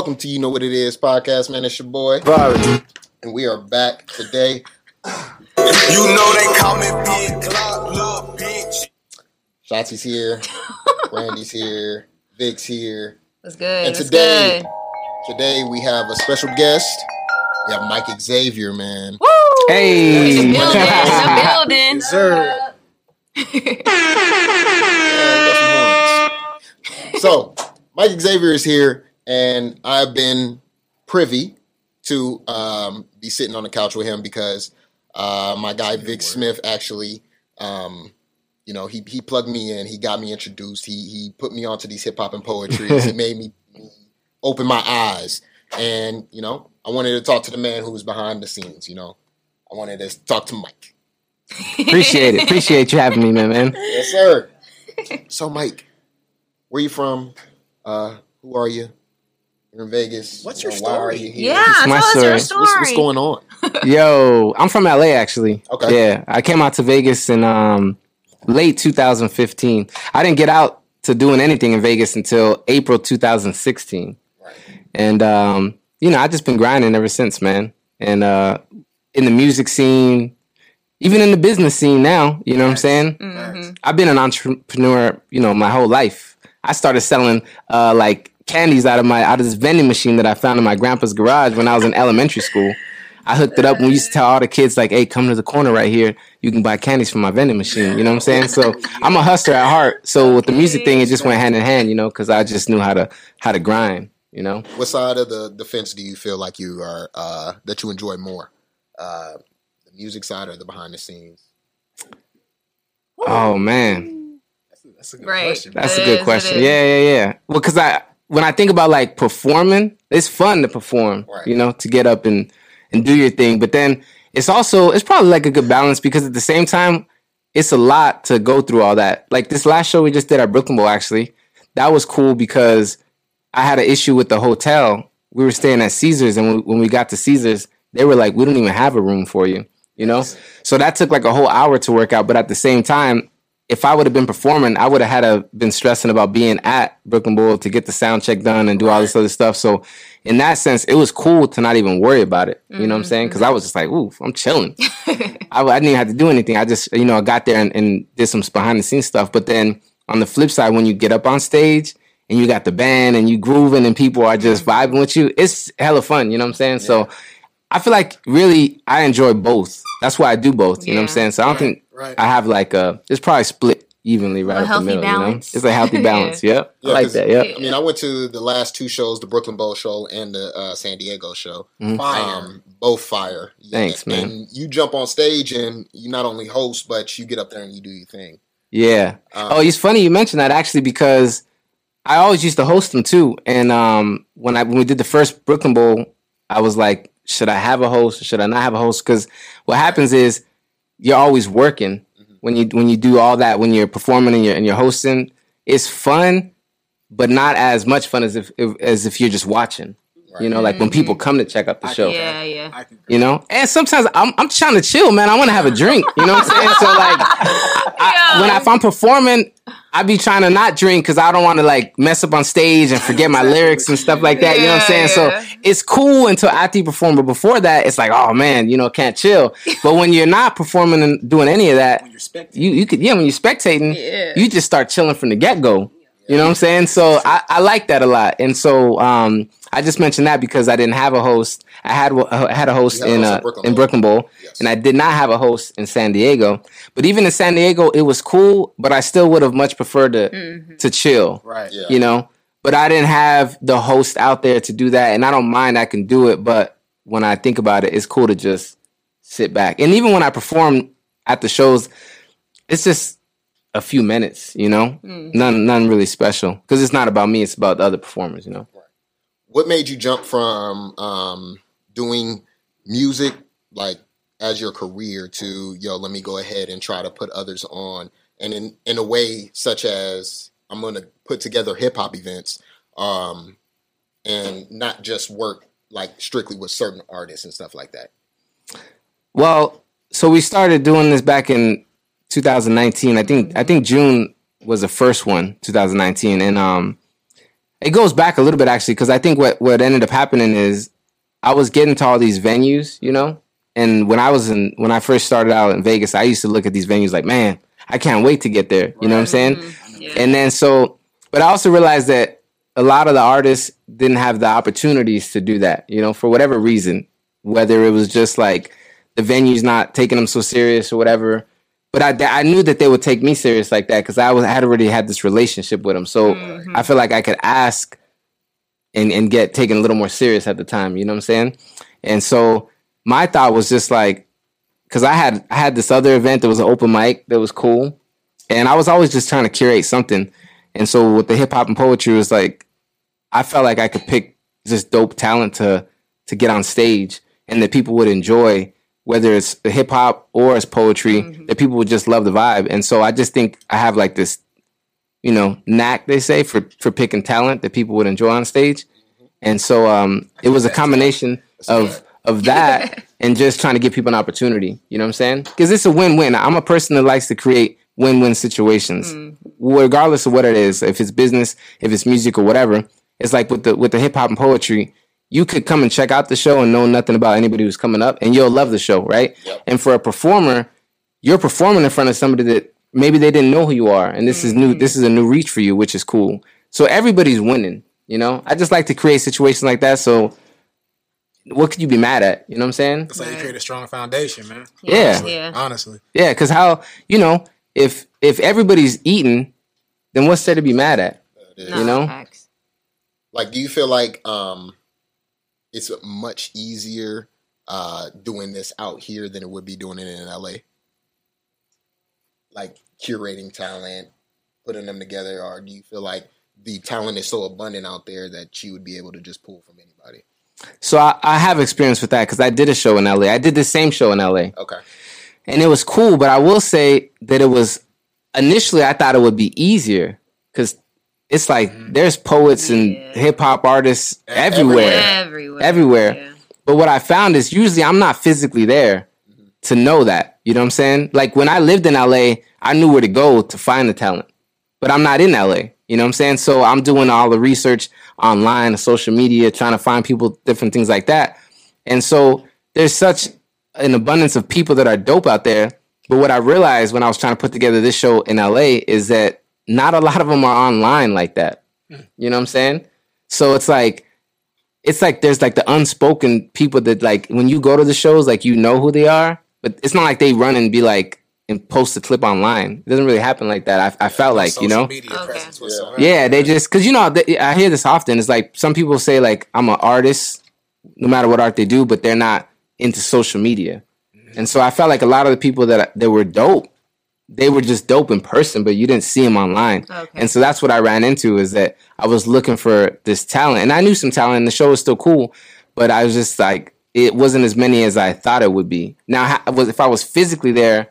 Welcome to You Know What It Is podcast, man. It's your boy. Sorry. And we are back today. You know they call me Big Glock, little bitch. Shotzi's here. Randy's here. Vic's here. What's good? And What's today- good? Today we have a special guest. We have Mike Xavier, man. Woo! Hey. In the building. In the building. Sir. Yeah, we got some horns. So, Mike Xavier is here, and I've been privy to um, be sitting on the couch with him because uh, my guy Vic Smith actually, um, you know, he he plugged me in. He got me introduced. He he put me onto these hip hop and poetry. he made me open my eyes, and you know, I wanted to talk to the man who was behind the scenes. You know, I wanted to talk to Mike. Appreciate it. Appreciate you having me, man, man. Yes, sir. so, Mike, where you from? Uh, who are you? You're in Vegas. What's your You know, Why are story? you here? Yeah, It's my tell us your story. story. What's, what's going on? Yo, I'm from LA actually. Okay. Yeah, I came out to Vegas in um late 2015. I didn't get out to doing anything in Vegas until April 2016. And um, you know, I just been grinding ever since, man. And uh in the music scene, even in the business scene now, you know what I'm saying? Mhm. I've been an entrepreneur, you know, my whole life. I started selling uh, like candies out of my out of this vending machine that I found in my grandpa's garage when I was in elementary school. I hooked it up and we used to tell all the kids like, "Hey, come to the corner right here. You can buy candies from my vending machine." You know what I'm saying? So I'm a hustler at heart. So with the music thing, it just went hand in hand, you know, because I just knew how to how to grind. You know? What side of the, the fence do you feel like you are uh, that you enjoy more? Uh, the music side or the behind the scenes? Oh man. That's a good Right. question. That's It a good is, question. Yeah, yeah, yeah. Well, because I when I think about like performing, it's fun to perform. Right. You know, to get up and and do your thing. But then it's also it's probably like a good balance because at the same time, it's a lot to go through all that. Like this last show we just did at Brooklyn Bowl, actually, that was cool because I had an issue with the hotel. We were staying at Caesars, and when, when we got to Caesars, they were like, "We don't even have a room for you." You know, so that took like a whole hour to work out. But at the same time, if I would have been performing, I would have had to been stressing about being at Brooklyn Bowl to get the sound check done and do all this other stuff. So in that sense, it was cool to not even worry about it. You know what I'm saying? Mm-hmm. Because I was just like, ooh, I'm chilling. I, I didn't even have to do anything. I just, you know, I got there and, and did some behind the scenes stuff. But then on the flip side, when you get up on stage and you got the band and you grooving and people are just mm-hmm. vibing with you, it's hella fun. You know what I'm saying? So I feel like really I enjoy both. That's why I do both. You know what I'm saying? So I don't think right. I have like a. It's probably split evenly right A up the middle. balance. You know, it's a healthy balance. Yep, Yeah, I like 'cause- that. Yep. I mean, I went to the last two shows, the Brooklyn Bowl show and the uh, San Diego show. Fire. Um, both fire. Yeah. Thanks, man. And you jump on stage and you not only host, but you get up there and you do your thing. Yeah. Um, oh, it's funny you mentioned that actually because I always used to host them too. And um, when I when we did the first Brooklyn Bowl, I was like, should I have a host or should I not have a host? Because what happens is you're always working when you when you do all that when you're performing and you're and you're hosting. It's fun, but not as much fun as if, if as if you're just watching. You know, like when people mm-hmm. come to check out the I show. Yeah, yeah. You know, and sometimes I'm I'm trying to chill, man. I want to have a drink. You know what I'm saying? So like, I, Yeah. when I, if I'm performing, I be trying to not drink because I don't want to like mess up on stage and forget my lyrics and stuff like that. You know what I'm saying? Yeah, So it's cool until after you perform, but before that, it's like, oh man, you know, can't chill. But when you're not performing and doing any of that, when you're spectating. you you could yeah, when you're spectating, Yeah. you just start chilling from the get go. You know what I'm saying? So I, I like that a lot, and so um, I just mentioned that because I didn't have a host. I had I had a host You had a in host uh, Brooklyn in Bowl. Brooklyn Bowl, Yes. and I did not have a host in San Diego. But even in San Diego, it was cool, but I still would have much preferred to to chill. Right. Yeah. You know, but I didn't have the host out there to do that, and I don't mind. I can do it, but when I think about it, it's cool to just sit back. And even when I perform at the shows, it's just a few minutes, you know, none none really special because it's not about me; it's about the other performers, you know. What made you jump from um, doing music like as your career to yo? Let me go ahead and try to put others on, and in in a way such as I'm going to put together hip hop events, um, and not just work like strictly with certain artists and stuff like that. Well, so we started doing this back in 2019. I think I think June was the first one, 2019, and um, it goes back a little bit actually because I think what what ended up happening is I was getting to all these venues, you know, and when I was in when I first started out in Vegas, I used to look at these venues like, man, I can't wait to get there. You know what I'm saying? Mm-hmm. Yeah. And then so, but I also realized that a lot of the artists didn't have the opportunities to do that, you know, for whatever reason, whether it was just like the venue's not taking them so serious or whatever. But I, I knew that they would take me serious like that because I was I had already had this relationship with them, so mm-hmm. I feel like I could ask and and get taken a little more serious at the time. You know what I'm saying? And so my thought was just like, because I had I had this other event that was an open mic that was cool, and I was always just trying to curate something. And so with the hip hop and poetry, it was like I felt like I could pick just dope talent to to get on stage, and that people would enjoy, whether it's hip hop or it's poetry, that people would just love the vibe. And so I just think I have like this, you know, knack they say for for picking talent that people would enjoy on stage. And so um, it was a combination of of that and just trying to give people an opportunity. You know what I'm saying? Because it's a win win. I'm a person that likes to create win win situations, regardless of what it is. If it's business, if it's music or whatever. It's like with the with the hip hop and poetry. You could come and check out the show and know nothing about anybody who's coming up, and you'll love the show, right? And for a performer, you're performing in front of somebody that maybe they didn't know who you are, and this is new. This is a new reach for you, which is cool. So everybody's winning. You know, I just like to create situations like that. So, what could you be mad at? You know what I'm saying? That's how you create a strong foundation, man. Yeah. Yeah. Honestly. Yeah, because how you know if if everybody's eating, then what's there to be mad at? You know? Facts. Like, do you feel like um, it's much easier uh, doing this out here than it would be doing it in LA? Like curating talent, putting them together, or do you feel like the talent is so abundant out there that you would be able to just pull from anybody? So I, I have experience with that because I did a show in LA. I did the same show in LA, Okay. and it was cool. But I will say that it was initially I thought it would be easier because it's like mm-hmm. there's poets and Yeah. hip hop artists everywhere. Everywhere. Everywhere. Yeah. But what I found is usually I'm not physically there mm-hmm. to know that. You know what I'm saying? Like when I lived in LA, I knew where to go to find the talent. But I'm not in LA. You know what I'm saying? So I'm doing all the research online, social media, trying to find people, different things like that. And so there's such an abundance of people that are dope out there. But what I realized when I was trying to put together this show in LA is that not a lot of them are online like that. Hmm. You know what I'm saying? So it's like it's like there's like the unspoken people that like when you go to the shows, like you know who they are, but it's not like they run and be like and post a clip online. It doesn't really happen like that. I, I felt like you know, media Okay. presence whatsoever. yeah, they just because you know th- I hear this often. It's like some people say like I'm an artist, no matter what art they do, but they're not into social media. Hmm. And so I felt like a lot of the people that that were dope, they were just dope in person, but you didn't see them online. Okay. And so that's what I ran into is that I was looking for this talent, and I knew some talent, and the show was still cool, but I was just like it wasn't as many as I thought it would be. Now, if I was physically there,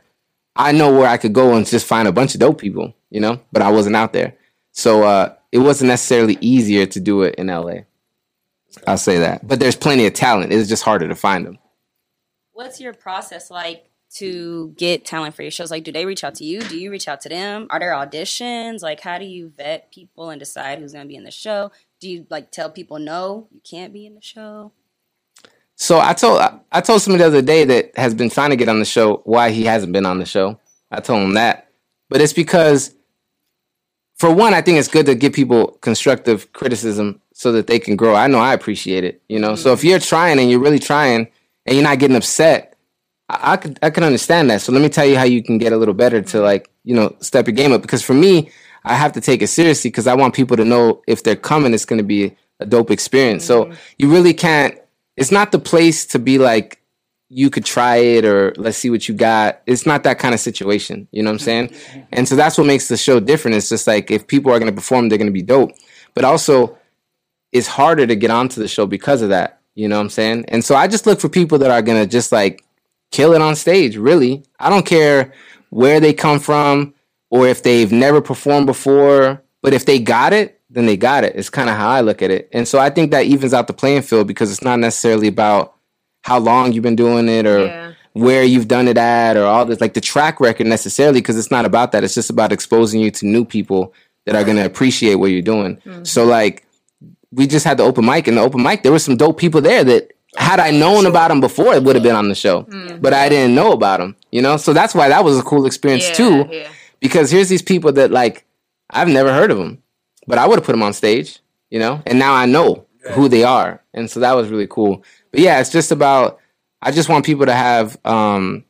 I know where I could go and just find a bunch of dope people, you know, but I wasn't out there. So uh, it wasn't necessarily easier to do it in LA. I'll say that. But there's plenty of talent. It's just harder to find them. What's your process like to get talent for your shows? Like, do they reach out to you? Do you reach out to them? Are there auditions? Like, how do you vet people and decide who's going to be in the show? Do you like tell people no, you can't be in the show? So I told I told somebody the other day that has been trying to get on the show why he hasn't been on the show. I told him that, but it's because, for one, I think it's good to give people constructive criticism so that they can grow. I know I appreciate it, you know. So if mm-hmm. you're trying and you're really trying and you're not getting upset, I, I could I can understand that. So let me tell you how you can get a little better to like you know step your game up. Because for me, I have to take it seriously because I want people to know if they're coming, it's going to be a dope experience. So mm-hmm. you really can't. It's not the place to be like you could try it or let's see what you got. It's not that kind of situation. You know what I'm saying? Mm-hmm. And so that's what makes the show different. It's just like if people are going to perform, they're going to be dope. But also, it's harder to get onto the show because of that. You know what I'm saying? And so I just look for people that are going to just like kill it on stage, really. I don't care where they come from or if they've never performed before, but if they got it, then they got it. It's kind of how I look at it. And so I think that evens out the playing field because it's not necessarily about how long you've been doing it or Yeah. where you've done it at or all this like the track record necessarily because it's not about that. It's just about exposing you to new people that are going to appreciate what you're doing. Mm-hmm. So like we just had the open mic, and the open mic there was some dope people there that had I known about them before, it would have been on the show, but I didn't know about them. You know, so that's why that was a cool experience Yeah, too. yeah. Because here's these people that like I've never heard of them, but I would have put them on stage. You know, and now I know who they are, and so that was really cool. But yeah, it's just about I just want people to have um,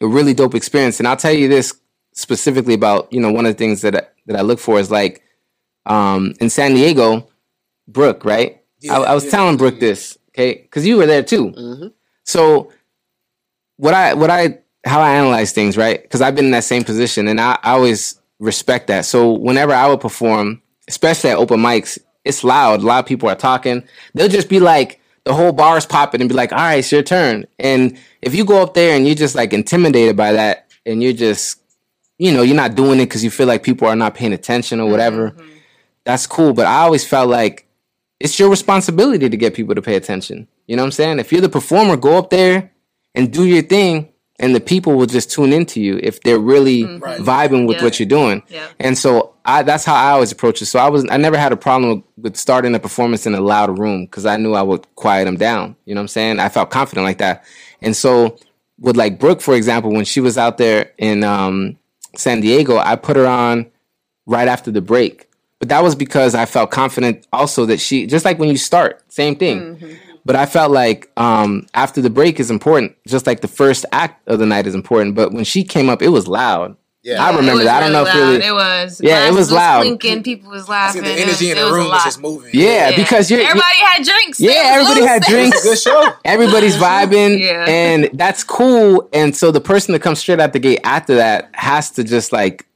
a really dope experience, and I'll tell you this specifically about you know one of the things that I, that I look for is like um, in San Diego, Brooke, right? I, I was telling Brooke this, okay, because you were there too. Mm-hmm. So what I what I how I analyze things, right? Because I've been in that same position, and I, I always respect that. So whenever I would perform, especially at open mics, it's loud. A lot of people are talking. They'll just be like, the whole bar is popping, and be like, "All right, it's your turn." And if you go up there and you're just like intimidated by that, and you're just, you know, you're not doing it because you feel like people are not paying attention or mm-hmm, whatever. Mm-hmm. That's cool, but I always felt like it's your responsibility to get people to pay attention. You know what I'm saying? If you're the performer, go up there and do your thing, and the people will just tune into you if they're really vibing with Yeah. what you're doing. Yeah. And so I, that's how I always approach it. So I was I never had a problem with, with starting a performance in a loud room because I knew I would quiet them down. You know what I'm saying? I felt confident like that. And so with like Brooke, for example, when she was out there in um, San Diego, I put her on right after the break. But that was because I felt confident also that she just like when you start, same thing. But I felt like um, after the break is important, just like the first act of the night is important. But when she came up, it was loud. Yeah. I remember was that. I don't know if loud. really. It was. Yeah, it Glasses was loud. Clinking, people was laughing. think the energy in the was room was lot. just moving. Yeah, Yeah. because you're everybody had drinks. Yeah, It was everybody loose. had drinks. good show. everybody's vibing Yeah. and that's cool and so the person that comes straight out the gate after that has to just like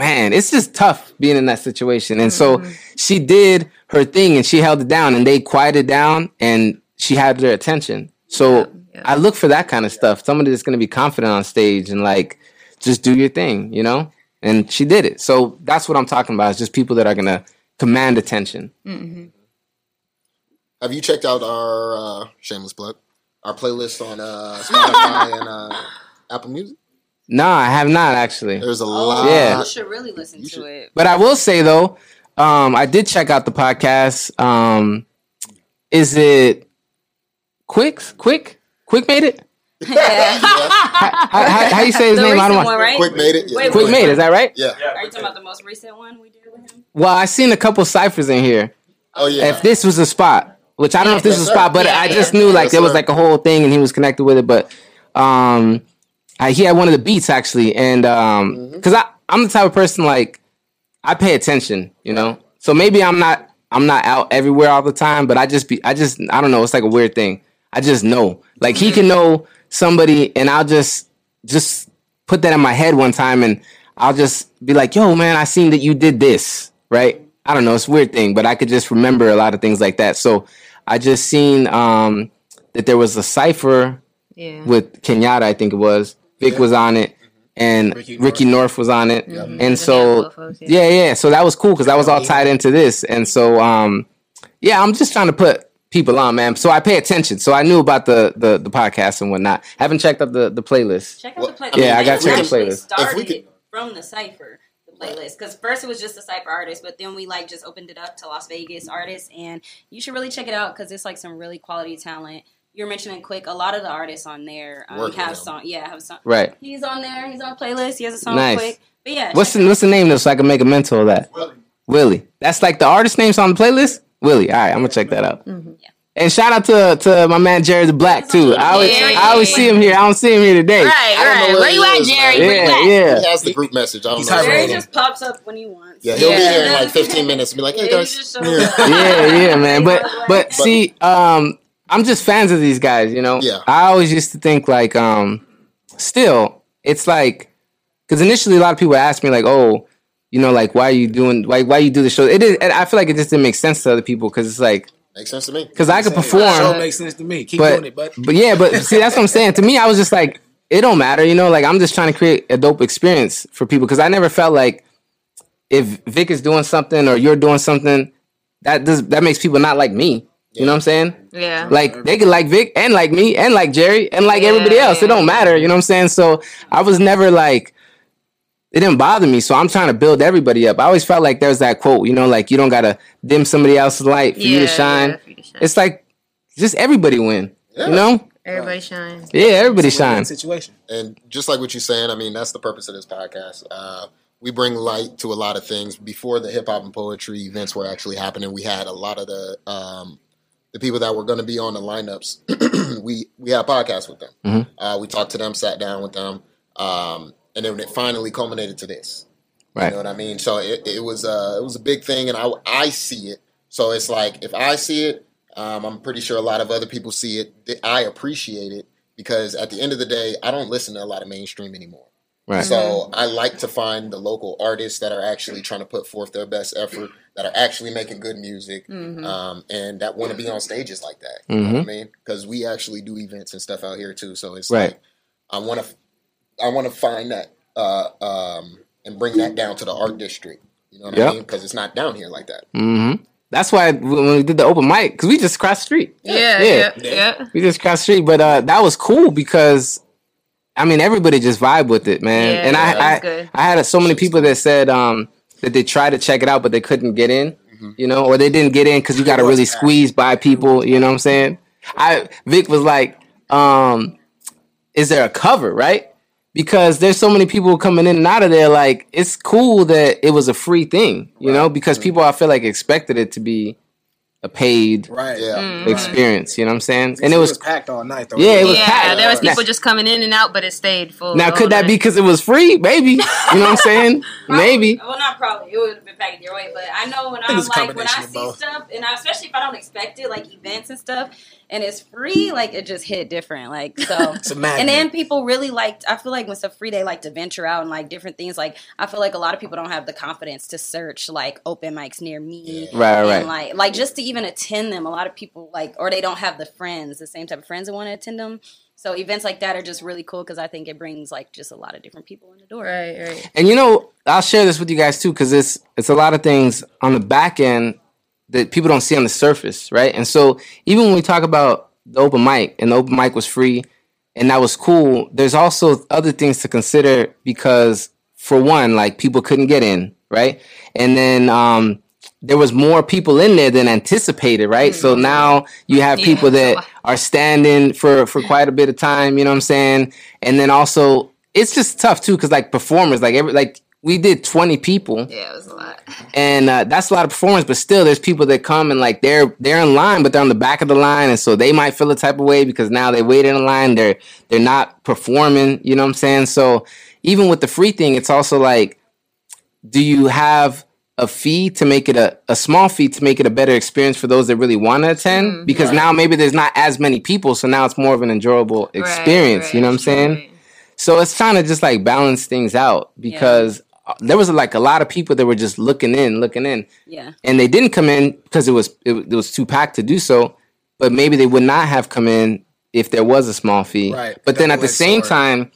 man it's just tough being in that situation. And so she did her thing and she held it down and they quieted down and she had their attention. So yeah. i look for that kind of stuff somebody that's going to be confident on stage and like just do your thing you know? And she did it. So that's what i'm talking about is just people that are going to command attention. Have you checked out our uh, shameless plug, our playlist on uh, Spotify and uh, Apple Music? No i have not actually There's a Oh, lot. Yeah. you should really listen to should- it. But I will say though, um, I did check out the podcast. Um, is it Quick? Quick? Quick made it? Yeah. How, how, how you say his the name? I don't one, right? Quick made it. Yeah. Wait, Quick made it. Is that right? Yeah. Are you talking about the most recent one we did with him? Well, I seen a couple ciphers in here. Oh yeah. If this was a spot, which I don't know if this Yes, was a spot, but Yeah, I yeah. just knew like Yes, there was like a whole thing and he was connected with it. But um, I, he had one of the beats actually, and um, Mm-hmm. because I I'm the type of person like I pay attention, you know. So maybe I'm not I'm not out everywhere all the time, but I just be I just I don't know. It's like a weird thing. I just know. Like he can know somebody, and I'll just just put that in my head one time, and I'll just be like, "Yo, man, I seen that you did this." Right? I don't know. It's a weird thing, but I could just remember a lot of things like that. So I just seen um, that there was a cipher Yeah. with Kenyatta, I think it was. Vic was on it, and Ricky Ricky, North. North was on it, Mhm. and so both yeah. yeah, yeah. So that was cool because that was all tied into this, and so um, yeah, I'm just trying to put people on, man. So I pay attention. So I knew about the the, the podcast and whatnot. Haven't checked out the the playlist. Check out Well, the playlist. Yeah, I They gotta check the playlist. Started If we could- from the cipher, the playlist, because first it was just the cipher artists, but then we like just opened it up to Las Vegas artists, and you should really check it out because it's like some really quality talent. You're mentioning quick. A lot of the artists on there um, have with 'em. song. Yeah, have song. Right. He's on there. He's on a playlist. He has a song Nice. quick. But yeah, What's the what's the name though, so I can make a mental of that? Willie. That's like the artist names on the playlist. Willie. All right, I'm gonna check that out. Mm-hmm. Yeah. And shout out to to my man Jerry the Black too. I always Jerry. I always see him here. I don't see him here today. Right, I don't know right. where Where you at, is, Jerry? man. Where you Yeah, at? yeah. He has the group message. I don't He's know. Jerry just pops up when he wants. Yeah, he'll be here in like 15 minutes and be like, "Hey guys, just I'm shows here." up. yeah, yeah, man. But but see, um, I'm just fans of these guys. You know, Yeah. I always used to think like, um, still, it's like, because initially a lot of people ask me like, oh, you know, like why are you doing, why why you do the show? It is, I feel like it just didn't make sense to other people because it's like, Makes sense to me. because I could Show perform, makes sense to me. Keep but doing it, but but yeah, but see, that's what I'm saying. To me, I was just like, it don't matter, you know. Like I'm just trying to create a dope experience for people because I never felt like if Vic is doing something or you're doing something, that does that makes people not like me. You know what I'm saying? Yeah. Like they could like Vic and like me and like Jerry and like Yeah, everybody else. It don't matter. You know what I'm saying? So I was never like it didn't bother me. So I'm trying to build everybody up. I always felt like there's that quote, you know, like you don't gotta dim somebody else's light for you to shine. yeah, for you to shine. It's like just everybody win. Yeah. You know? Everybody shines. Yeah, everybody It's a shines. Situation. and just like what you're saying, I mean, that's the purpose of this podcast. Uh, we bring light to a lot of things. Before the hip hop and poetry events were actually happening, we had a lot of the um, the people that were going to be on the lineups. we we had podcasts with them. Mhm. Uh, we talked to them, sat down with them, um, and then it finally culminated to this. You know what I mean? So it, it was uh, it was a big thing, and I I see it. So it's like if I see it, um, I'm pretty sure a lot of other people see it. I appreciate it because at the end of the day, I don't listen to a lot of mainstream anymore. Right. So I like to find the local artists that are actually trying to put forth their best effort, that are actually making good music, Mhm. um, and that want to be on stages like that. You know what I mean? Because we actually do events and stuff out here too. So it's Right. like I want to, I want to find that uh, um, and bring that down to the art district. You know what Yep. I mean? Because it's not down here like that. hmm That's why when we did the open mic, because we just crossed street. Yeah, Yeah. yeah, yeah. We just crossed street, but uh, that was cool because I mean everybody just vibe with it, man. Yeah, and that was I, I, good. I had so many people that said um, that they tried to check it out, but they couldn't get in, you know, or they didn't get in because you got to really squeeze by people. You know what I'm saying? I Vic was like, um, "Is there a cover?" Right? Because there's so many people coming in and out of there. Like it's cool that it was a free thing, you know, because people I feel like expected it to be a paid Right. Yeah. Mm. experience. You know what I'm saying? And And it was packed all night though. Yeah, it was yeah, packed. there was Now- people just coming in and out, but it stayed full. Now, could that whole be because it was free? Maybe. You know what I'm saying? Maybe. Well, not probably. It would have been packed your way, but I know when think I'm like when I see both. stuff, and I, especially if I don't expect it, like events and stuff, and it's free, like it just hit different. Like so. It's a magnet. And then people really liked. I feel like when stuff free, they like to venture out and like different things. Like I feel like a lot of people don't have the confidence to search like open mics near me, Right, and right. like like just to even attend them. A lot of people like, or they don't have the friends, the same type of friends that want to attend them. So events like that are just really cool because I think it brings like just a lot of different people in the door. Right, right. And you know, I'll share this with you guys too, because it's it's a lot of things on the back end that people don't see on the surface, right? And so even when we talk about the open mic and the open mic was free and that was cool, there's also other things to consider because for one, like people couldn't get in, right? And then um there was more people in there than anticipated, right? So now you have Yeah, people that are standing for for quite a bit of time, you know what I'm saying? And then also it's just tough too cuz like performers like every like we did 20 people. Yeah, it was a lot. and uh, that's a lot of performance but still there's people that come and like they're they're in line but they're on the back of the line and so they might feel a type of way because now they waited in line they're they're not performing you know what i'm saying? So even with the free thing it's also like do you have a fee to make it a, a small fee to make it a better experience for those that really want to attend because now maybe there's not as many people so now it's more of an enjoyable Right, experience you know what i'm saying? right. so it's trying to just like balance things out because there was like a lot of people that were just looking in, looking in, Yeah. and they didn't come in because it was it, it was too packed to do so. But maybe they would not have come in if there was a small fee. Right. But then at the same sword. time,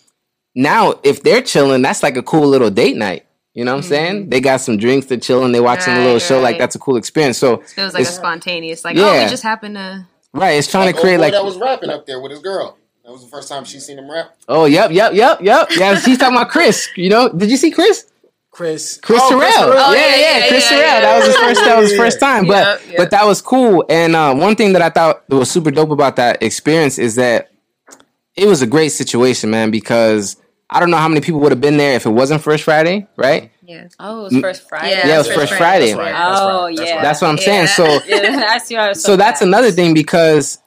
now if they're chilling, that's like a cool little date night. You know what I'm saying? They got some drinks, they're chilling, they watching a little Mm-hmm. Right, show. Like that's a cool experience. So It was like a spontaneous, like, oh, Yeah. we just happened to. right, it's trying Like, to create old boy like that was rapping up there with his girl. That was the first time she seen him rap. oh yep yep yep yep yeah. She's talking about Chris. You know? Did you see Chris? Chris. Chris Oh, Terrell. Oh, yeah, yeah, yeah, yeah, Chris yeah, Terrell. yeah. That was his first. That was his first time. But Yeah, yeah. but that was cool. And uh, one thing that I thought was super dope about that experience is that it was a great situation, man. Because I don't know how many people would have been there if it wasn't First Friday, right? Yeah. Oh, it was first Friday. Yeah, Yeah, it was First First Friday. Friday. That's right. That's Oh, right. That's yeah. That's what I'm Yeah. saying. So Yeah, I see. So that's another thing because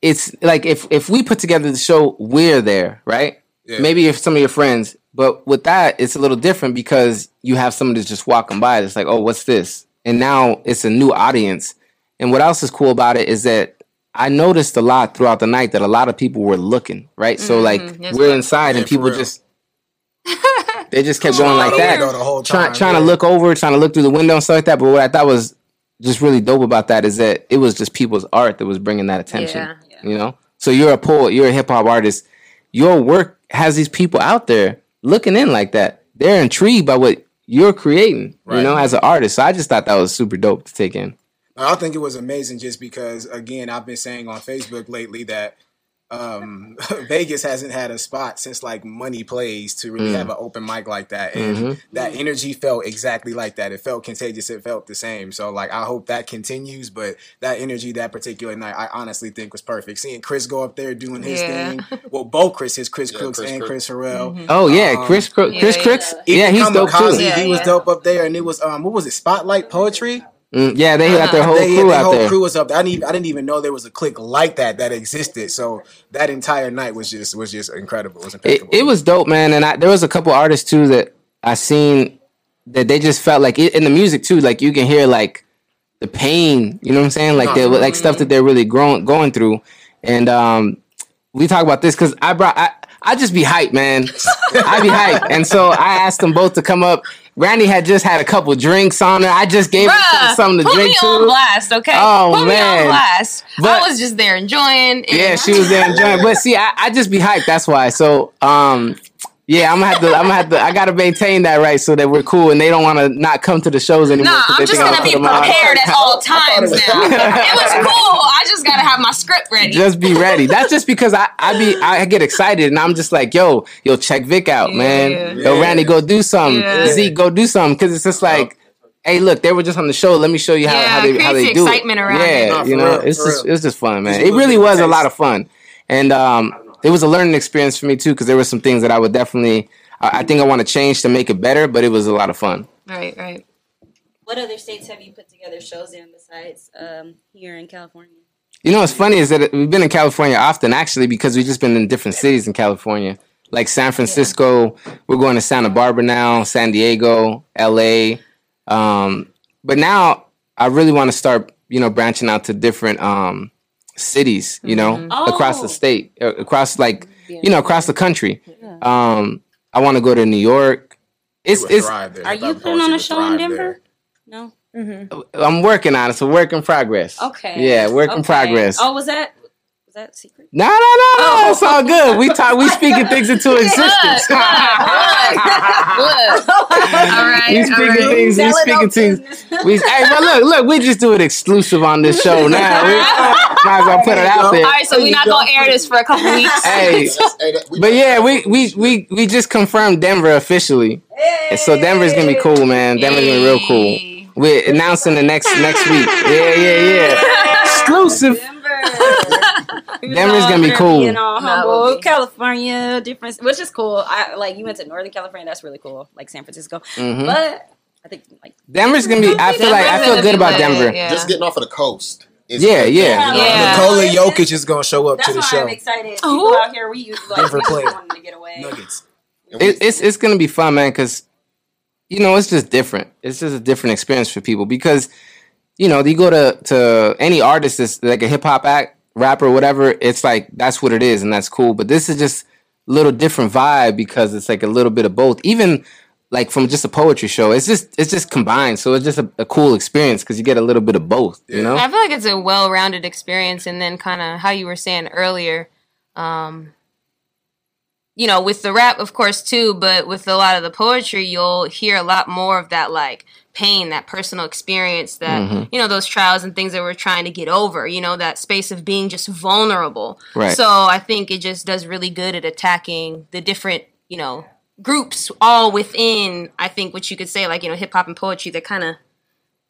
it's like if if we put together the show, we're there, right? Yeah. Maybe if some of your friends, but with that, it's a little different because you have someone that's just walking by. It's like, oh, what's this? And now it's a new audience. And what else is cool about it is that I noticed a lot throughout the night that a lot of people were looking, right? So like That's we're inside and Yeah, for people just they just kept going like that window the whole trying time, trying to look over, trying to look through the window and stuff like that. But what I thought was just really dope about that is that it was just people's art that was bringing that attention. Yeah. You know, so you're a poet, you're a hip hop artist. Your work has these people out there looking in like that. They're intrigued by what you're creating. You know, as an artist. So I just thought that was super dope to take in. I think it was amazing just because, again, I've been saying on Facebook lately that um, Vegas hasn't had a spot since like Money Plays to really have an open mic like that, and that energy felt exactly like that. It felt contagious. It felt the same. So like, I hope that continues. But that energy that particular night, I honestly think was perfect. Seeing Chris go up there doing his Yeah. thing. Well, both Chris, his Chris Yeah, Crooks Chris and Crooks. Chris Harrell. Oh yeah, Um, Chris Cro- Chris yeah, Crooks. Even Yeah, he's dope too. Yeah, he was dope up there, and it was um, what was it? Spotlight Poetry. Mm, yeah, they got their whole they, crew the out whole there. crew was up. there. I didn't, even, I didn't even know there was a clique like that that existed. So that entire night was just was just incredible. It was It, it was dope, man. And I, there was a couple artists too that I seen that they just felt like it, in the music too. Like you can hear like the pain. You know what I'm saying? Like they like stuff that they're really growing going through. And um, we talk about this because I brought I I just be hyped, man. I be hyped, and so I asked them both to come up. Randy had just had a couple drinks on her. I just gave her something to put drink me too. on blast, okay? Oh, put man. me on blast. But- I was just there enjoying. Yeah, she was there enjoying. But see, I, I just be hyped. That's why. So, um, yeah, I'm gonna have to. I'm gonna have to. I gotta maintain that right so that we're cool and they don't want to not come to the shows anymore. Nah, 'cause I'm just think I'm gonna be put 'em on. prepared at all times was now. it was cool. I just gotta have my script ready. Just be ready. That's just because I, I be I get excited and I'm just like, yo, yo, check Vic out, man. Yeah. Yo, Randy, go do something. Yeah. Zeke, go do something. Because it's just like, hey, look, they were just on the show. Let me show you how, Yeah, how they how creates they do excitement it. around yeah, it. You know, real, it's just real. it's just fun, man. Just It really was a taste. lot of fun, and um, it was a learning experience for me too because there were some things that I would definitely. I I think I want to change to make it better, but it was a lot of fun. Right, right. What other states have you put together shows in besides um, here in California? You know what's funny is that we've been in California often actually because we've just been in different cities in California. Like San Francisco, we're going to Santa Barbara now, San Diego, LA. Um, but now I really want to start, you know, branching out to different um, cities, you know, across the Oh. state, uh, across like, you know, across the country. Um, I want to go to New York. It's it's there. Are you putting on a show in thrive Denver? there. No. I'm working on it. It's a work in progress. Okay. Yeah, work in progress. Oh, was that was that secret? No, no, no, no. Oh. It's all good. We talk. We speaking things into existence. Look, all right, we all speaking right. things. We speaking things. We hey, but look, look. We just do it exclusive on this show now. We might as well put it out there. All right, so we're not gonna air this for a couple weeks. Hey, That's- hey, that- we- but yeah, we we we we just confirmed Denver officially. And So Denver's gonna be cool, man. Denver's gonna be real cool. We're announcing the next next week. Yeah, yeah, yeah. Exclusive. Denver's gonna be cool. You know, humble would be- California, different, which is cool. I like you went to Northern California. That's really cool, like San Francisco. Mhm. But I think like Denver's gonna be. I feel like I feel good about Denver. Yeah. Just getting off of the coast. is Yeah, good. yeah. Yeah. Nikola Jokic is gonna show up that's to the why show. I'm excited. People Who? out here, we use like Denver we player. wanted to get away. Nuggets. It, it's it's gonna be fun, man. Because you know it's just different. It's just a different experience for people because you know you go to to any artist that's like a hip hop act, rapper, whatever. It's like that's what it is, and that's cool. But this is just a little different vibe because it's like a little bit of both. Even like from just a poetry show, it's just it's just combined. So it's just a, a cool experience because you get a little bit of both. You know. I feel like it's a well-rounded experience, and then kind of how you were saying earlier, um, you know, with the rap, of course, too, but with a lot of the poetry, you'll hear a lot more of that, like pain, that personal experience, that Mm-hmm. you know, those trials and things that we're trying to get over. You know, that space of being just vulnerable. Right. So I think it just does really good at attacking the different, you know, groups all within. I think what you could say, like you know, hip hop and poetry, they're kind of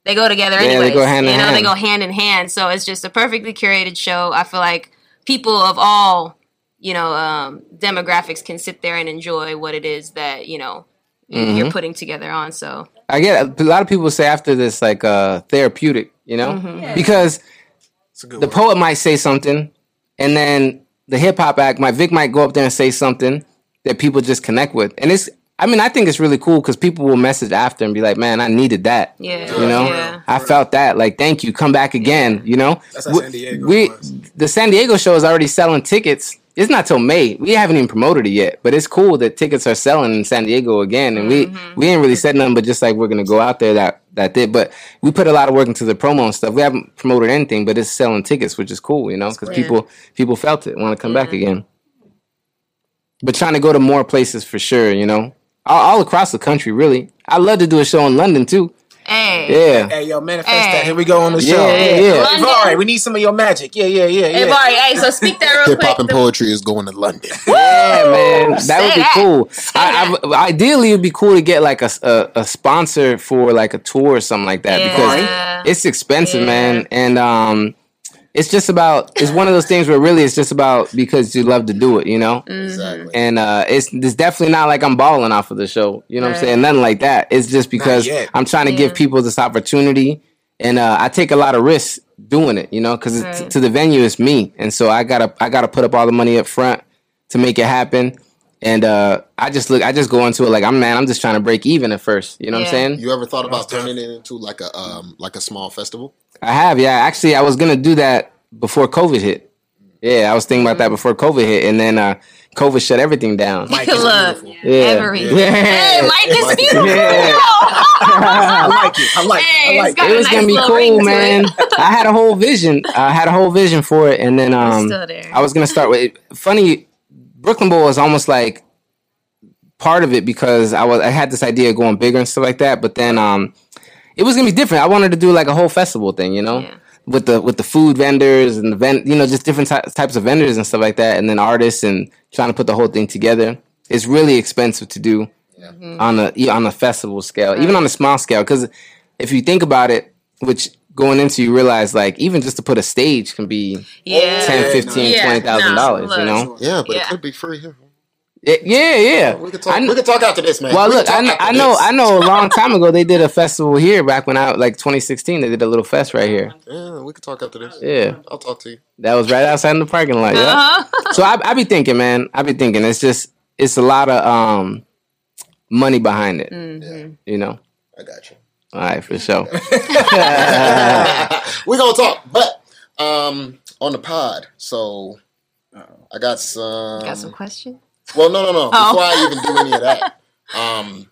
they go together Yeah, they go hand in you know, they go hand in hand. So it's just a perfectly curated show. I feel like people of all, you know, um, demographics can sit there and enjoy what it is that, you know, Mm-hmm. you're putting together on. So I get a lot of people say after this like uh therapeutic, you know, because It's a good the word. poet might say something, and then the hip hop act, my Vic might go up there and say something that people just connect with, and it's. I mean, I think it's really cool because people will message after and be like, "Man, I needed that." yeah. You know, Yeah. I felt that. Like, thank you. Come back again. You know, That's how We- San Diego we was. the San Diego show is already selling tickets. It's not till May. We haven't even promoted it yet, but it's cool that tickets are selling in San Diego again. And we mm-hmm. we ain't really said nothing, but just like we're gonna go out there that that did. But we put a lot of work into the promo and stuff. We haven't promoted anything, but it's selling tickets, which is cool, you know, because people people felt it, want to come back mm-hmm. again. But trying to go to more places for sure, you know, all, all across the country. Really, I love to do a show in London too. Hey. Yeah. Hey, yo, manifest Hey. that. Here we go on the Yeah, show. yeah, yeah. Hey, Vari, we need some of your magic. Yeah, yeah, yeah, yeah. Hey, Vari, hey, so speak that real Hip quick. hop and poetry is going to London. Yeah, man, that Say would be that. cool. I, I, ideally, it'd be cool to get like a, a, a sponsor for like a tour or something like that Yeah. because it's expensive, Yeah. man, and um, it's just about it's one of those things where really it's just about because you love to do it, you know. Exactly. And uh, it's it's definitely not like I'm balling off of the show. You know what I'm saying? Nothing like that. It's just because. I'm trying to give people this opportunity, and uh, I take a lot of risks doing it. You know, because Right. to the venue it's me, and so I gotta I gotta put up all the money up front to make it happen. And uh, I just look, I just go into it like I'm man. I'm just trying to break even at first. You know what I'm saying? You ever thought about turning it into like a um like a small festival? I have, yeah. Actually, I was gonna do that before COVID hit. Yeah, I was thinking about that before COVID hit, and then uh, COVID shut everything down. Mike is Look, beautiful. yeah. everything. Yeah. Hey, Mike is beautiful. Yeah. I like it. I like Hey, it. I like got it was nice gonna be cool, man. I had a whole vision. I had a whole vision for it, and then um, still there. I was gonna start with. Funny, Brooklyn Bowl was almost like part of it because I was I had this idea of going bigger and stuff like that, but then um, it was gonna be different. I wanted to do like a whole festival thing, you know. Yeah. With the with the food vendors and the vent, you know, just different ty- types of vendors and stuff like that, and then artists and trying to put the whole thing together. It's really expensive to do on a e- on a festival scale, even on a small scale. Because if you think about it, which going into you realize like even just to put a stage can be Yeah. 10 15 Yeah. 20000 dollars No, you know Yeah, but Yeah. it could be free here. It- yeah yeah We could talk. Kn- we could talk after this, man. well We look I, kn- I know i know a long time ago they did a festival here back when i like 2016 they did a little fest right here Yeah, we could talk after this. yeah I'll talk to you. that was right outside in the parking lot yeah Uh-huh. so I, I be thinking man i be thinking it's just it's a lot of um money behind it Mm-hmm. you know I got you. All right for sure We're gonna talk, but um on the pod. So I got some. Got some questions? Well, no, no, no. Oh. Before I even do any of that, um,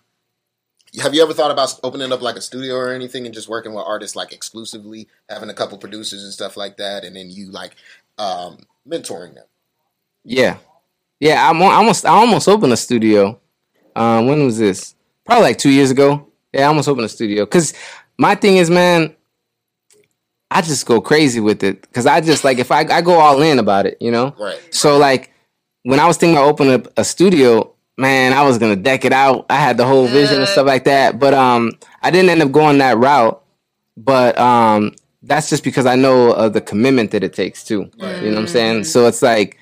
have you ever thought about opening up like a studio or anything and just working with artists like exclusively, having a couple producers and stuff like that, and then you like um, mentoring them? Yeah, yeah. I'm almost. I almost opened a studio. Um, when was this? Probably like two years ago. Yeah, I almost opened a studio. Cause my thing is, man, I just go crazy with it. Cause I just like if I I go all in about it, you know. Right. So like when I was thinking about opening up a studio, man, I was gonna deck it out. I had the whole vision and stuff like that. But um, I didn't end up going that route. But um, that's just because I know of the commitment that it takes too. You know what I'm saying? So it's like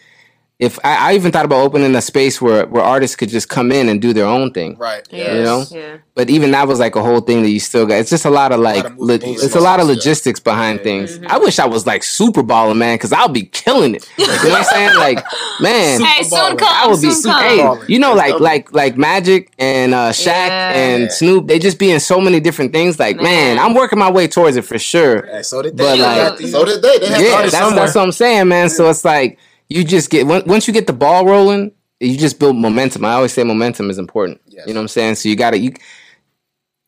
if I, I even thought about opening a space where where artists could just come in and do their own thing. Right. Yeah. You know? Yeah. But even that was like a whole thing that you still got. It's just a lot of like, of lo- it's a lot of Yeah. logistics behind things. I wish I was like super baller, man, because I'll be killing it. You know what I'm saying? Like, man, Hey, soon come. I would be soon super. Hey, you know, like like like Magic and uh, Shaq Yeah. and Snoop. They just be in so many different things. Like, man, Man. I'm working my way towards it for sure. Hey, so did they. But, like- So did they? They had Yeah, that's that's what I'm saying, man. So it's like you just get once you get the ball rolling, you just build momentum. I always say momentum is important. Yes. You know what I'm saying? So you got to you.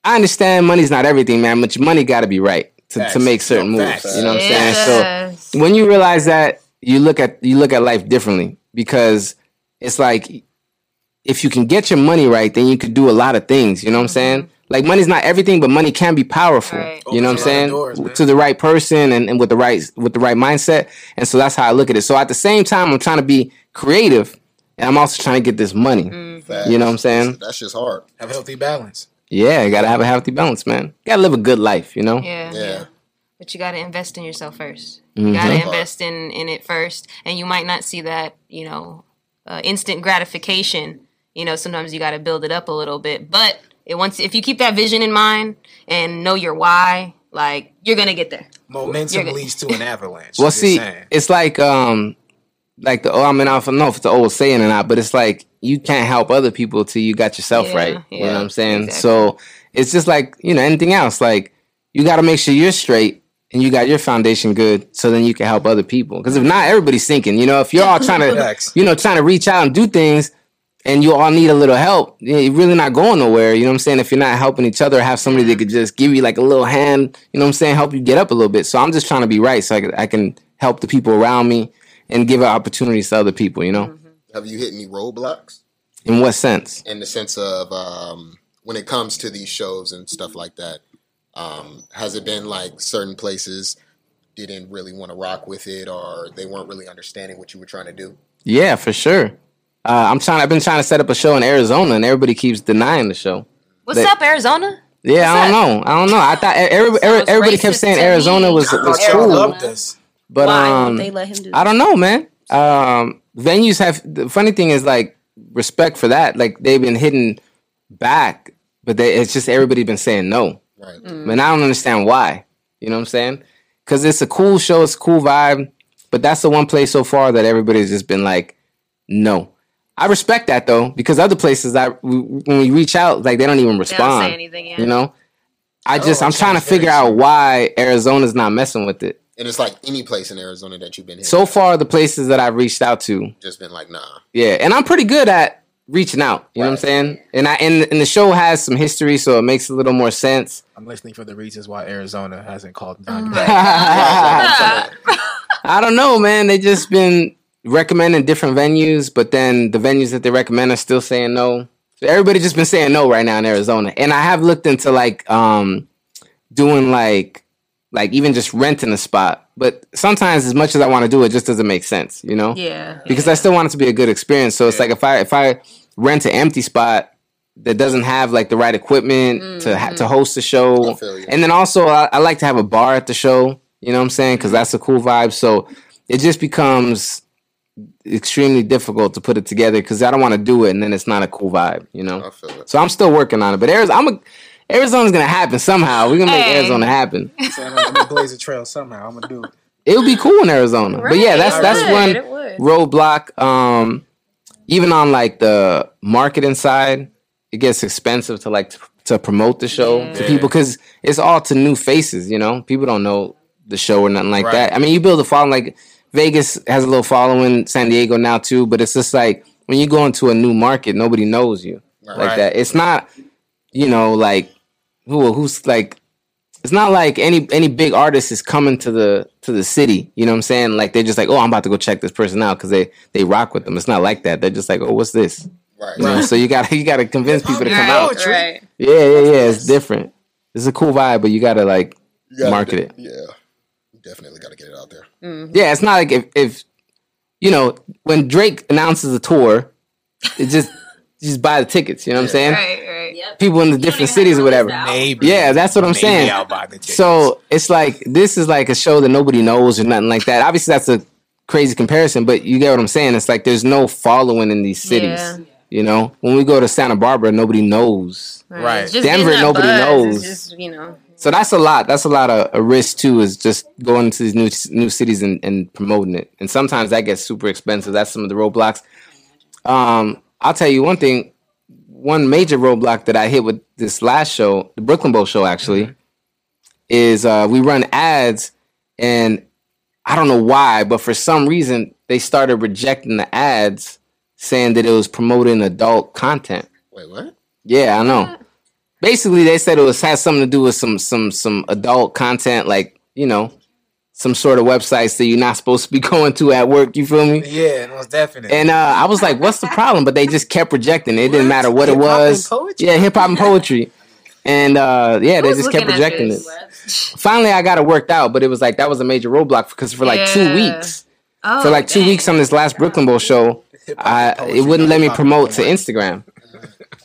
I understand money's not everything, man, but your money got to be right to, to make certain No, moves. You know what I'm saying? So when you realize that, you look at you look at life differently because it's like if you can get your money right, then you could do a lot of things. You know what I'm saying? Mm-hmm. Like money's not everything, but money can be powerful. Right. You know what I'm Opens a lot of saying? doors, to the right person and, and with the right with the right mindset. And so that's how I look at it. So at the same time, I'm trying to be creative, and I'm also trying to get this money. Facts. You know what I'm saying? That's just hard. have a healthy balance. Yeah, you gotta have a healthy balance, man. You gotta live a good life. You know? Yeah. Yeah. But you got to invest in yourself 1st Mhm. You got to Mhm. invest in in it first, and you might not see that you know uh, instant gratification. You know, sometimes you got to build it up a little bit. But it once if you keep that vision in mind and know your why, like you're gonna get there. Momentum You're good. leads to an avalanche. Well, Just see, saying. it's like um, like the oh, I mean, I don't know if it's an old saying or not, but it's like you can't help other people till you got yourself Yeah, right. You know what I'm saying? exactly. So it's just like you know anything else. Like you got to make sure you're straight and you got your foundation good, so then you can help other people. Because if not, everybody's sinking. You know, if you're all trying to, you know, trying to reach out and do things. And you all need a little help. You're really not going nowhere. You know what I'm saying? If you're not helping each other, have somebody that could just give you like a little hand. You know what I'm saying? Help you get up a little bit. So I'm just trying to be right, so I can, I can help the people around me and give opportunities to other people. You know, Have you hit any roadblocks in what sense? in the sense of um, when it comes to these shows and stuff like that? Um, has it been like certain places didn't really want to rock with it, or they weren't really understanding what you were trying to do? Yeah, for sure. Uh, I'm trying. I've been trying to set up a show in Arizona, and everybody keeps denying the show. What's They- up, Arizona? Yeah, I don't know. I don't know. I thought every, every, everybody kept saying Arizona me. was I was thought y'all cool, loved us. but Why um, they let him do? I don't know, man. Um, venues have the funny thing is like respect for that. Like they've been hitting back, but they, it's just everybody been saying no. Right. Man, I don't understand why. You know what I'm saying? Because it's a cool show, it's a cool vibe, but that's the one place so far that everybody's just been like, no. I respect that though, because other places that when we reach out, like they don't even They respond. don't say anything yet. You know, I just Oh, I'm trying to figure out why Arizona's not messing with it. And it's like any place in Arizona that you've been in. So far, the places that I've reached out to, just been like, nah. yeah, and I'm pretty good at reaching out. You know what I'm saying? And I and, and the show has some history, so it makes a little more sense. I'm listening for the reasons why Arizona hasn't called Mm. I don't know, man. They just been recommending different venues, but then the venues that they recommend are still saying no. So everybody just been saying no right now in Arizona. And I have looked into like um doing like like even just renting a spot. But sometimes as much as I want to do it, just doesn't make sense, you know? Yeah. Because I still want it to be a good experience. So it's like if I if I rent an empty spot that doesn't have like the right equipment to ha- to host the show, I feel you. and then also I, I like to have a bar at the show. You know what I'm saying? Because that's a cool vibe. So it just becomes extremely difficult to put it together because I don't want to do it and then it's not a cool vibe. You know. I feel it. So I'm still working on it. But Arizona, I'm a, Arizona's gonna happen somehow. We're gonna make Hey. Arizona happen. So I'm, gonna, blaze a trail somehow. I'm gonna do it. It would be cool in Arizona. but yeah, that's Right, that's would, one roadblock. Um, even on like the marketing side, it gets expensive to like to, to promote the show to people because it's all to new faces. You know, people don't know the show or nothing like Right. that. I mean, you build a following. Like Vegas has a little following, San Diego now too. But it's just like when you go into a new market, nobody knows you like Right. that. It's not, you know, like who who's like. It's not like any any big artist is coming to the to the city. You know what I'm saying? Like they're just like, oh, I'm about to go check this person out because they they rock with them. It's not like that. They're just like, oh, what's this? Right. You know? So you got to you got to convince people to come Right, out. Right. Yeah, yeah, yeah. It's different. It's a cool vibe, but you got to like You gotta market do- it. Yeah. You definitely got to get it out there. Mm-hmm. Yeah, it's not like if if you know when Drake announces a tour, it just just buy the tickets. You know what I'm saying? Right, right. Yep. People in the different cities or whatever. Maybe. Yeah, that's what I'm Maybe saying. I'll buy the tickets. So it's like this is like a show that nobody knows or nothing like that. Obviously, that's a crazy comparison, but you get what I'm saying. It's like there's no following in these cities. Yeah. You know, when we go to Santa Barbara, nobody knows. Right. It's just Denver, nobody buzz. knows. It's just, you know. So that's a lot. That's a lot of a risk too. Is just going to these new new cities and, and promoting it. And sometimes that gets super expensive. That's some of the roadblocks. Um, I'll tell you one thing. One major roadblock that I hit with this last show, the Brooklyn Bowl show, actually, is uh, we run ads, and I don't know why, but for some reason they started rejecting the ads, saying that it was promoting adult content. Wait, what? Yeah, I know. Basically, they said it was has something to do with some some some adult content, like you know, some sort of websites that you're not supposed to be going to at work. You feel me? yeah, most definitely. And uh, I was like, "What's the problem?" But they just kept rejecting it. It didn't matter what it Hip-hop and was. poetry? Yeah, hip hop and poetry. And uh, yeah, they just kept looking at rejecting it. this? Finally, I got it worked out, but it was like that was a major roadblock because for like two weeks, Oh, for like two weeks on this last Brooklyn Bowl show, I it wouldn't let me promote to. Instagram,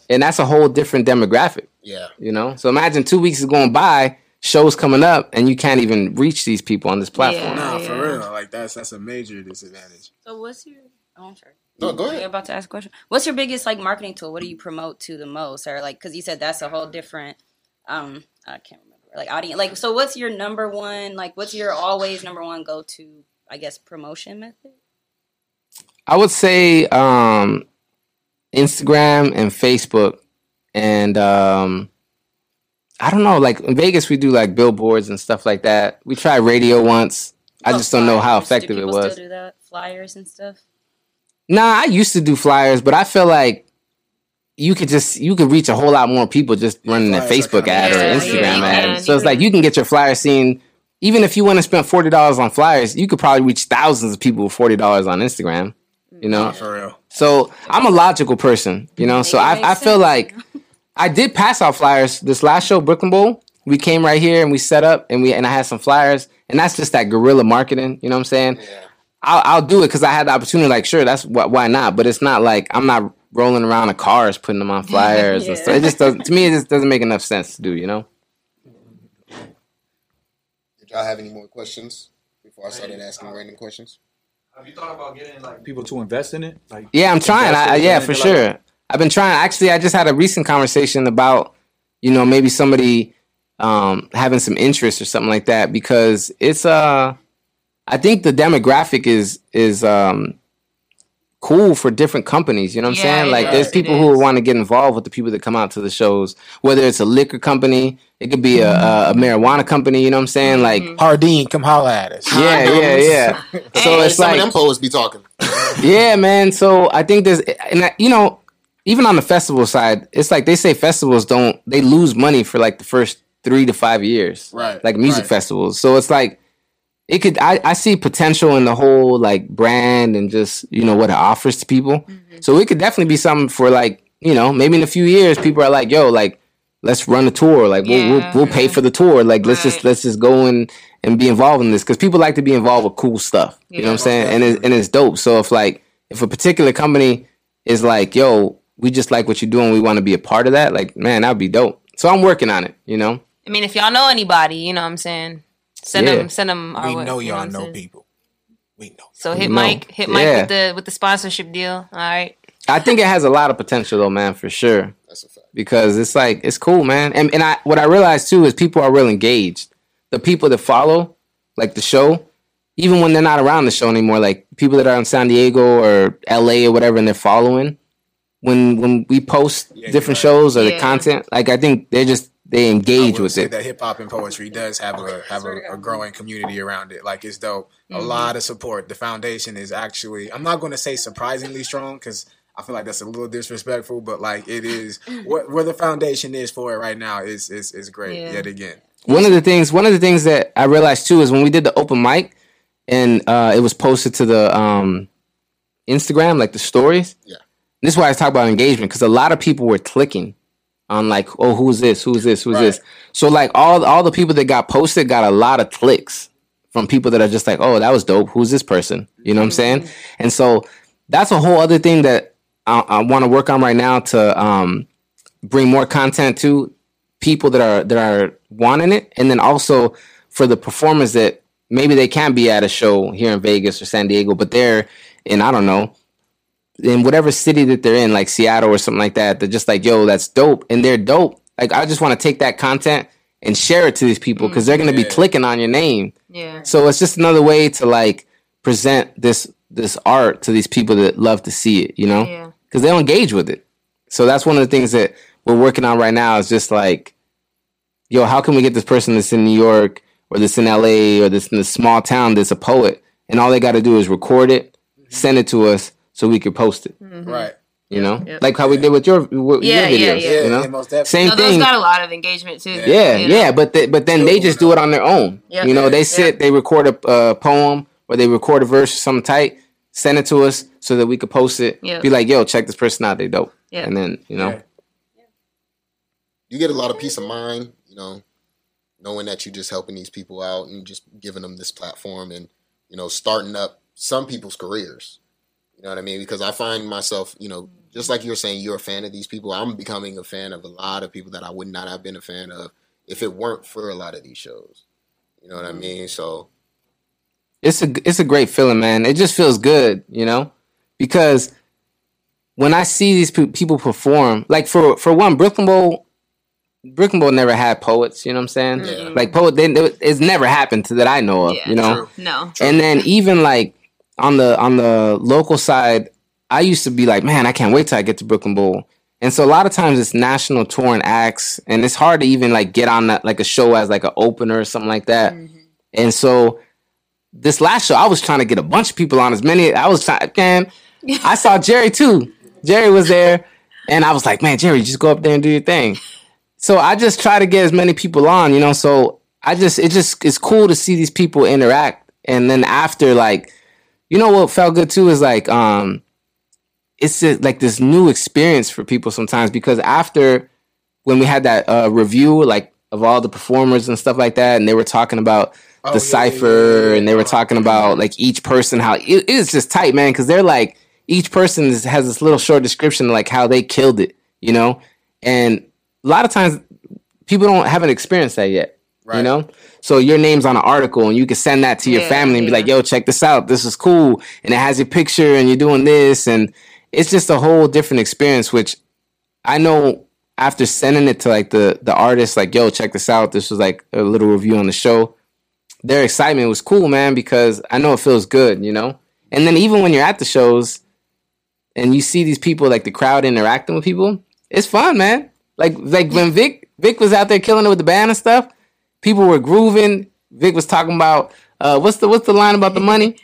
and that's a whole different demographic. Yeah. You know, so imagine two weeks is going by, shows coming up, and you can't even reach these people on this platform. Nah, for real. Like that's that's a major disadvantage. So what's your? Oh, I'm sorry. No, go You're ahead. about to ask a question. What's your biggest like marketing tool? What do you promote to the most, or like because you said that's a whole different. Um, I can't remember. Like audience. Like so, what's your number one? Like, what's your always number one go to? I guess promotion method. I would say um, Instagram and Facebook, and um, I don't know. Like in Vegas, we do like billboards and stuff like that. We tried radio once. I Oh, just don't know how flyers. Do effective it was. Still do that flyers and stuff. Nah, I used to do flyers, but I feel like you could just you could reach a whole lot more people just running a flyers are Facebook kinda- ad or Yeah, Instagram yeah, ad. can, so you it's like you can get your flyer seen. Even if you went and spent forty dollars on flyers, you could probably reach thousands of people with forty dollars on Instagram. You know, Nah, for real. So I'm a logical person. You know, so I I feel like I did pass out flyers this last show, Brooklyn Bowl. we came right here and we set up and we and I had some flyers and that's just that guerrilla marketing. You know what I'm saying? I'll, I'll do it because I had the opportunity. Like, sure, that's wh- why not. But it's not like I'm not rolling around in cars putting them on flyers. and stuff. It just doesn't. To me, it just doesn't make enough sense to do. You know? Did y'all have any more questions before I started asking random questions? Have you thought about getting like people to invest in it? Like Yeah, I'm trying. I, I, yeah, for like sure. I've been trying. Actually, I just had a recent conversation about, you know, maybe somebody um, having some interest or something like that because it's uh, I think the demographic is is um, cool for different companies. You know what I'm Yeah, saying? Like, is, there's people who want to get involved with the people that come out to the shows. Whether it's a liquor company, it could be a, mm-hmm. a, a marijuana company. You know what I'm saying? Like, mm-hmm. Hardin, come holla at us. yeah, yeah, yeah. so Hey, it's some like of them poets be talking. yeah, man. So I think there's, and I, you know, even on the festival side, it's like they say festivals don't they lose money for like the first three to five years, Right, Like music right. festivals. So it's like it could. I, I see potential in the whole like brand and just you know what it offers to people. Mm-hmm. So it could definitely be something for like you know maybe in a few years people are like yo like let's run a tour like we'll, Yeah. we'll we'll pay for the tour like let's just let's just go and and be involved in this because people like to be involved with cool stuff. You know what I'm saying? And it's, and it's dope. So if like if a particular company is like, yo, we just like what you're doing, we want to be a part of that, like man, that'd be dope. So I'm working on it. You know? I mean, if y'all know anybody, you know what I'm saying? Send Yeah. them, send them our We way. know you what y'all know people. We know. So hit know. Mike, hit Mike Yeah. with the with the sponsorship deal. All right. I think it has a lot of potential though, man, for sure. That's a fact. because it's like it's cool, man. And and I what I realized too is people are real engaged. The people that follow like the show, even when they're not around the show anymore, like people that are in San Diego or LA or whatever, and they're following. When when we post Yeah, different right. shows or the content, like I think they just they engage with say it. that hip hop and poetry does have a have a, a growing community around it. Like it's dope. A lot of support. The foundation is actually I'm not going to say surprisingly strong because I feel like that's a little disrespectful, but like it is what where the foundation is for it right now is is is great. Yeah. Yet again, one of the things one of the things that I realized too is when we did the open mic and uh, it was posted to the um, Instagram, like the stories. Yeah. This is why I talk about engagement because a lot of people were clicking on like, oh, who's this? Who's this? Who's Right. this? So like all all the people that got posted got a lot of clicks from people that are just like, oh, that was dope. Who's this person? You know what I'm saying? And so that's a whole other thing that I, I want to work on right now to um, bring more content to people that are that are wanting it, and then also for the performers that maybe they can't be at a show here in Vegas or San Diego, but they're in I don't know in whatever city that they're in, like Seattle or something like that. They're just like, yo, that's dope, and they're dope. Like I just want to take that content and share it to these people because they're gonna be mm. clicking on your name. Yeah. So it's just another way to like present this this art to these people that love to see it, you know, Yeah. because they'll engage with it. So that's one of the things that we're working on right now. Is just like, yo, how can we get this person that's in New York or that's in LA or that's in a small town that's a poet, and all they got to do is record it, mm-hmm. send it to us so we could post it. right? You know, Mm-hmm. Yep. like how we did with your with Yeah, your yeah, videos. yeah. You Yeah, know, yeah, same No, those got a lot of engagement too. Yeah, you know? yeah, but they, but then they just do it on their own. Yeah. You know, they Yeah. sit, they record a uh, poem or they record a verse or something tight, send it to us so that we could post it. Yeah. Be like, yo, check this person out, they dope. Yeah. And then you know, Yeah. You get a lot of peace of mind, you know, knowing that you're just helping these people out and just giving them this platform and you know starting up some people's careers. You know what I mean? Because I find myself, you know, just like you were saying, you're a fan of these people. I'm becoming a fan of a lot of people that I would not have been a fan of if it weren't for a lot of these shows. You know what I mm-hmm. mean? So it's a it's a great feeling, man. It just feels good, you know, because when I see these pe- people perform, like for for one, Brooklyn Bowl, Brooklyn Bowl never had poets. You know what I'm saying? Yeah. Like poet, they, it's never happened to that I know of. Yeah, you know. No. And then even like on the on the local side, I used to be like, man, I can't wait till I get to Brooklyn Bowl. And so a lot of times it's national touring acts, and it's hard to even like get on that like a show as like an opener or something like that. Mm-hmm. And so this last show, I was trying to get a bunch of people on. As many I was trying, man. I saw Jerry too. Jerry was there, and I was like, man, Jerry, just go up there and do your thing. So I just try to get as many people on, you know. So I just it just it's cool to see these people interact, and then after like, you know what felt good too is like um, it's just like this new experience for people sometimes because after when we had that uh, review, like of all the performers and stuff like that, and they were talking about Oh, the yeah, cipher, yeah, yeah, and they were talking about like each person how it, it just tight, man, because they're like each person is, has this little short description of, like how they killed it, you know, and a lot of times people don't haven't experienced that yet, you know. So your name's on an article, and you can send that to your Yeah, family and be yeah. like, "Yo, check this out. This is cool," and it has your picture, and you're doing this, and it's just a whole different experience. Which I know after sending it to like the the artist, like, "Yo, check this out. This was like a little review on the show." Their excitement was cool, man, because I know it feels good, you know. And then even when you're at the shows and you see these people, like the crowd interacting with people, it's fun, man. Like like when Vic Vic was out there killing it with the band and stuff, people were grooving. Vic was talking about uh, what's the what's the line about the money?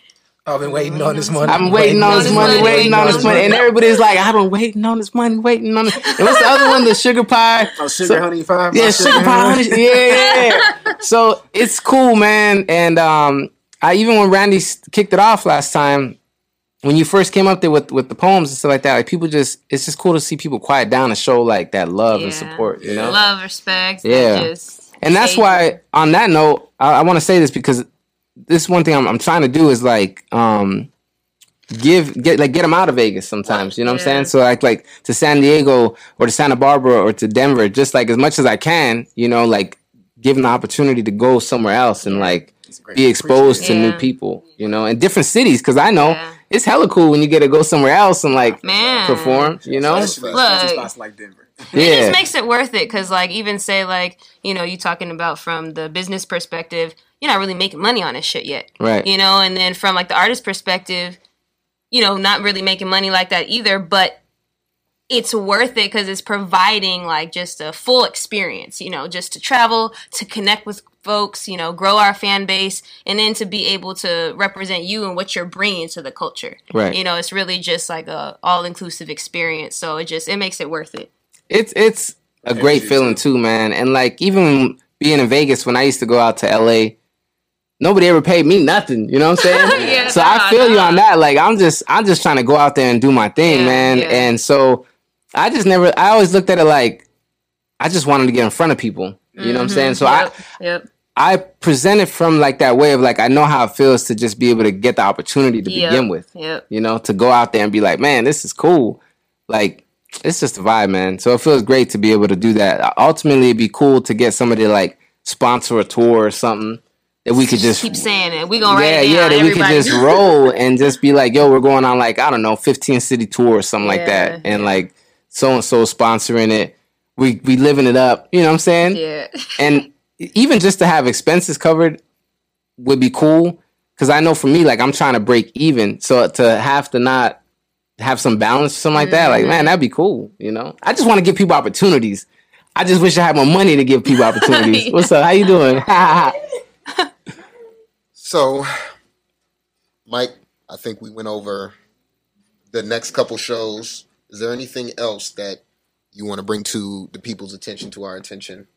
I've been waiting on this money. I've been waiting on this money, waiting on this money, and everybody's like, I've been waiting on this money, waiting on it. And what's the other one? The sugar pie. Oh, sugar So- honey five. Yeah, my sugar pie. honey- Yeah, yeah, yeah. So it's cool, man. And um, I even when Randy kicked it off last time, when you first came up there with with the poems and stuff like that, like people just it's just cool to see people quiet down and show like that love and support. You know, Love, respect. Yeah. Yeah. Just and that's why on that note, I, I want to say this because this one thing I'm, I'm trying to do is like um give get like get them out of Vegas sometimes. You know what I'm saying? So like like to San Diego or to Santa Barbara or to Denver, just like as much as I can. You know, like give them the opportunity to go somewhere else and like be exposed to Appreciate it. new people. You know, in different cities because I know. Yeah. It's hella cool when you get to go somewhere else and like Man. perform, you know? Look. spots like Denver. It just makes it worth it because like even say like you know you talking about from the business perspective you're not really making money on this shit yet Right. you know and then from like the artist perspective you know not really making money like that either but it's worth it because it's providing like just a full experience you know just to travel to connect with folks you know grow our fan base and then to be able to represent you and what you're bringing to the culture Right. you know it's really just like a all-inclusive experience so it just it makes it worth it it's it's a great you feeling too, man. And like even being in Vegas when I used to go out to LA, nobody ever paid me nothing. You know what I'm saying? Yeah, so I nah, feel you on that. Like I'm just I'm just trying to go out there and do my thing, Yeah, man. yeah. And so I just never I always looked at it like I just wanted to get in front of people. You know what I'm mm-hmm. saying? So yep, I yep. I present it from like that way of like I know how it feels to just be able to get the opportunity to Yep. begin with Yep. you know, to go out there and be like, man, this is cool. Like, it's just a vibe, man. So it feels great to be able to do that. Ultimately, it'd be cool to get somebody to like sponsor a tour or something that we could just Keep saying it. We gonna write yeah, it down. yeah, that we could just roll and just be like, yo, we're going on like I don't know, fifteen city tour or something like that, and like so and so sponsoring it. We we living it up. You know what I'm saying? yeah. and even just to have expenses covered would be cool because I know for me, like I'm trying to break even, so to have to not have some balance, or something like that, like man, mm-hmm. that'd be cool. You know, I just want to give people opportunities. I just wish I had more money to give people opportunities. What's up? How you doing? So, Mike, I think we went over the next couple shows. Is there anything else that you want to bring to the people's attention, to our attention?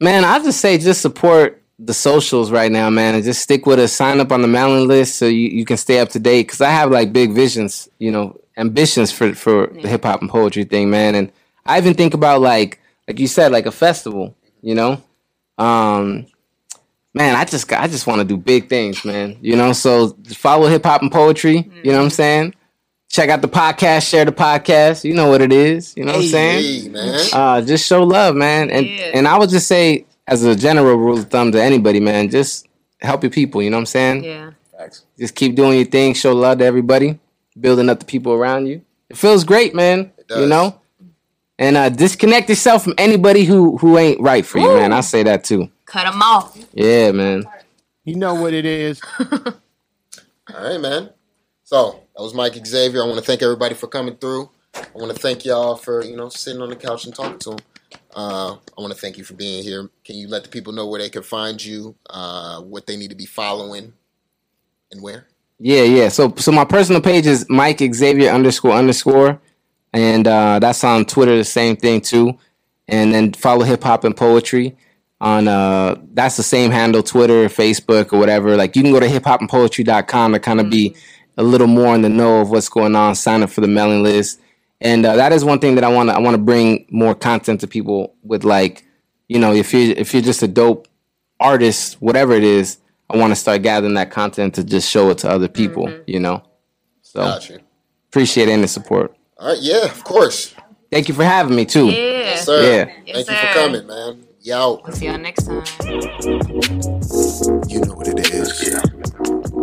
man, I just say just support the socials right now, man, and just stick with us. Sign up on the mailing list so you, you can stay up to date. Because I have like big visions, you know, ambitions for for the hip hop and poetry thing, man. And I even think about like like you said, like a festival, you know. Um, man, I just I just want to do big things, man. You know, so follow hip hop and poetry. You know what I'm saying? Check out the podcast, share the podcast. You know what it is. You know what I'm saying? Hey, uh, just show love, man. And Yeah. and I would just say, as a general rule of thumb to anybody, man, just help your people. You know what I'm saying? Yeah. Facts. Just keep doing your thing. Show love to everybody. Building up the people around you. It feels great, man. does. You know. And uh, disconnect yourself from anybody who who ain't right for you, man. I say that too. Cut them off. Yeah, man. You know what it is. All right, man. So that was Mike Xavier. I want to thank everybody for coming through. I want to thank y'all for you know sitting on the couch and talking to them. Uh, I want to thank you for being here. Can you let the people know where they can find you, uh, what they need to be following, and where? Yeah, yeah. So so my personal page is Mike Xavier underscore underscore. And uh, that's on Twitter, the same thing too. And then follow hip hop and poetry on uh that's the same handle, Twitter, Facebook, or whatever. Like you can go to hiphopandpoetry.com to kind of be a little more in the know of what's going on, sign up for the mailing list. And uh, that is one thing that I want to I want to bring more content to people with like, you know, if you if you're just a dope artist, whatever it is, I want to start gathering that content to just show it to other people, you know. So Gotcha. appreciate any support. All right, yeah, of course. Thank you for having me too. Yeah. Yes, sir. Yeah. Yes, Thank you for coming, man. Yo. We'll see y'all next time. You know what it is. Yeah.